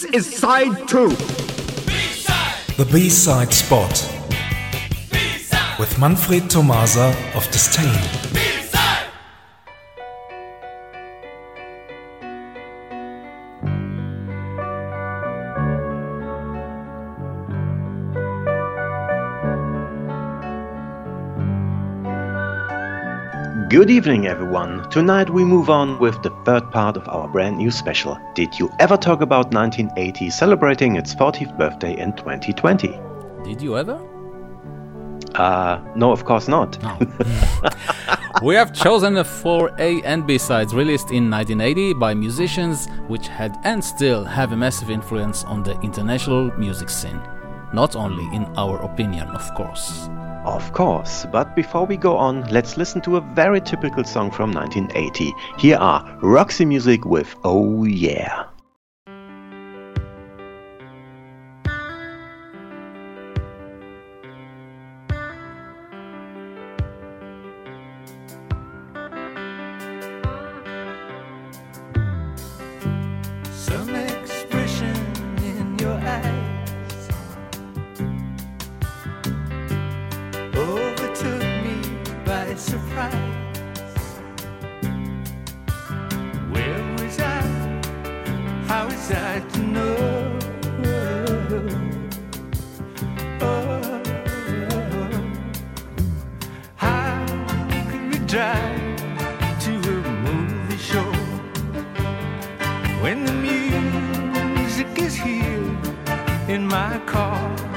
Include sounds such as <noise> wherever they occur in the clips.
This is side two. B-side. The B-side spot. B-side. With Manfred Tomasa of Disdain. Good evening, everyone. Tonight we move on with the third part of our brand new special. Did you ever talk about 1980 celebrating its 40th birthday in 2020? Did you ever? Uh, no, of course not. No. <laughs> <laughs> we have chosen the four A and B sides released in 1980 by musicians which had and still have a massive influence on the international music scene. Not only in our opinion, of course. Of course, but before we go on, let's listen to a very typical song from 1980. Here are Roxy Music with Oh Yeah. drive to a movie show. When the music is here in my car.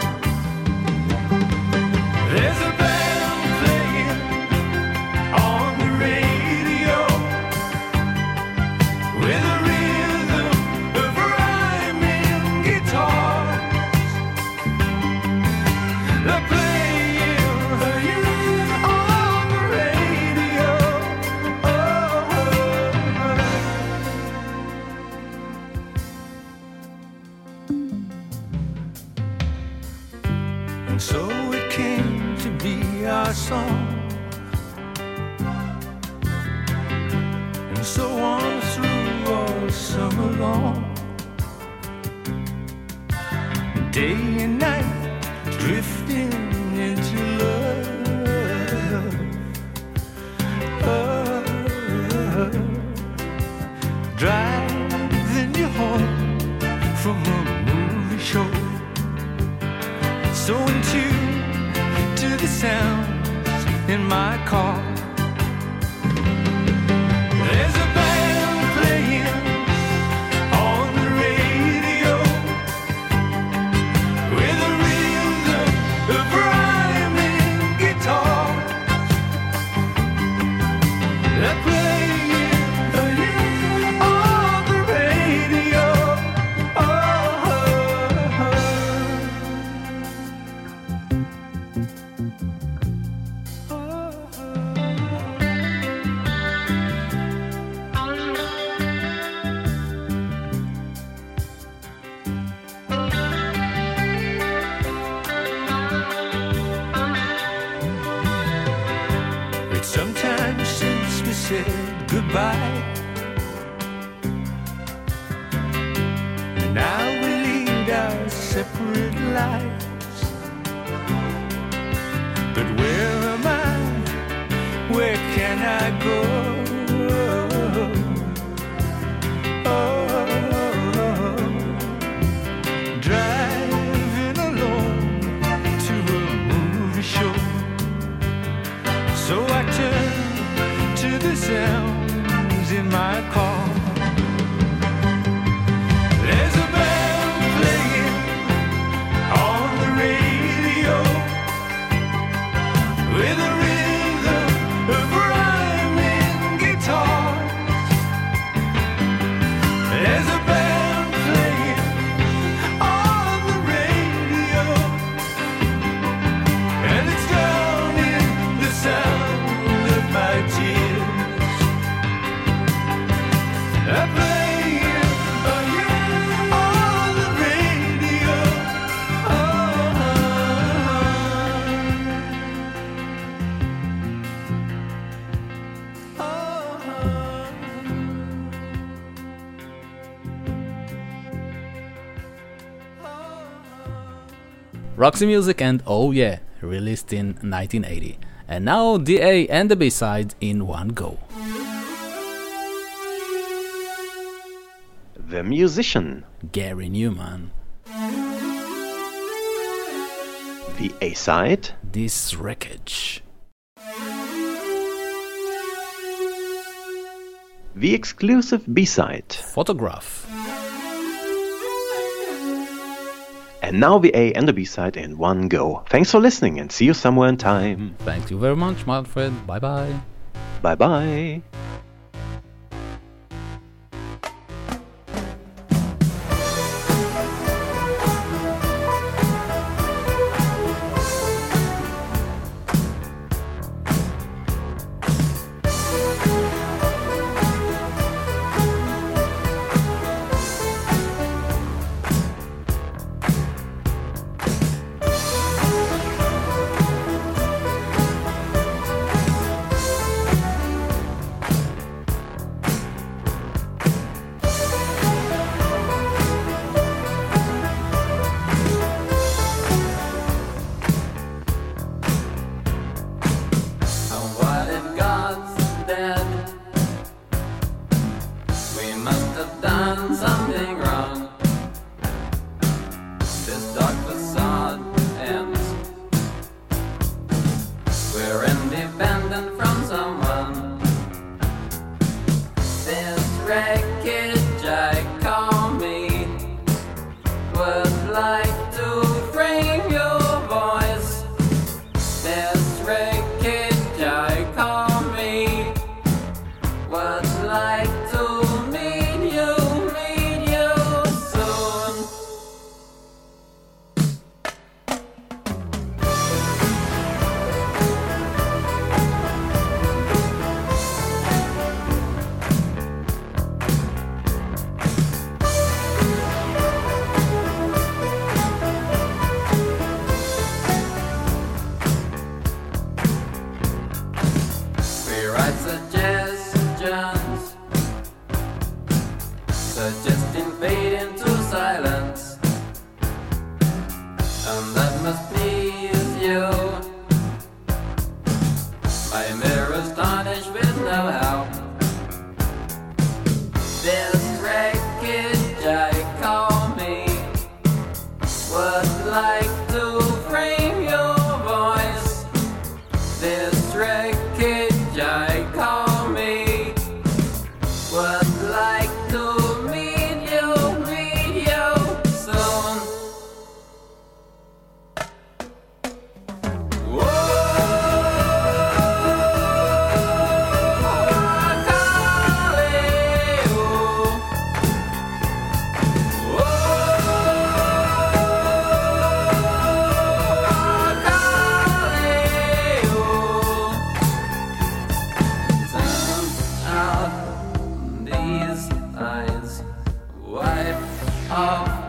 day and night, drifting into love. Oh, driving you home from a movie show, so in tune to the sounds in my car. It's some since we said goodbye. And now we lead our separate lives. But where am I? Where can I go? Roxy Music and Oh Yeah, released in 1980. And now the A and the B side in one go. The musician. Gary Numan. The A side. This wreckage. The exclusive B side. Photograph. And now the A and the B side in one go. Thanks for listening and see you somewhere in time. Thank you very much, Manfred. Bye bye. Bye bye. have done something wrong. astonished with love. of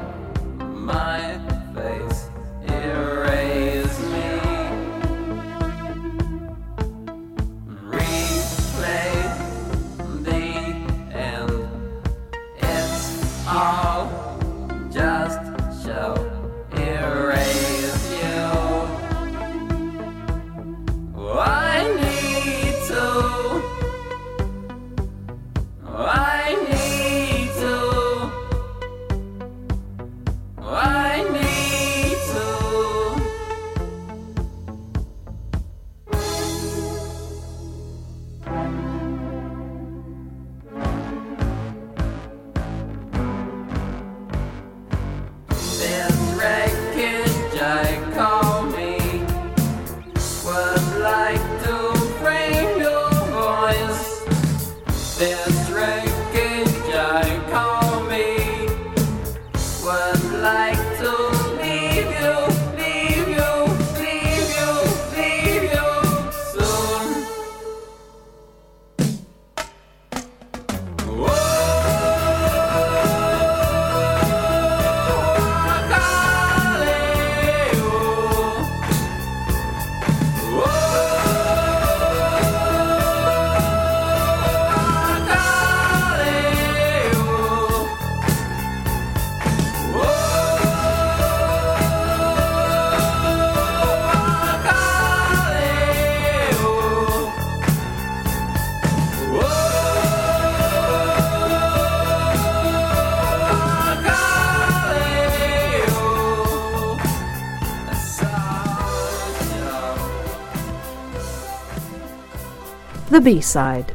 The B-Side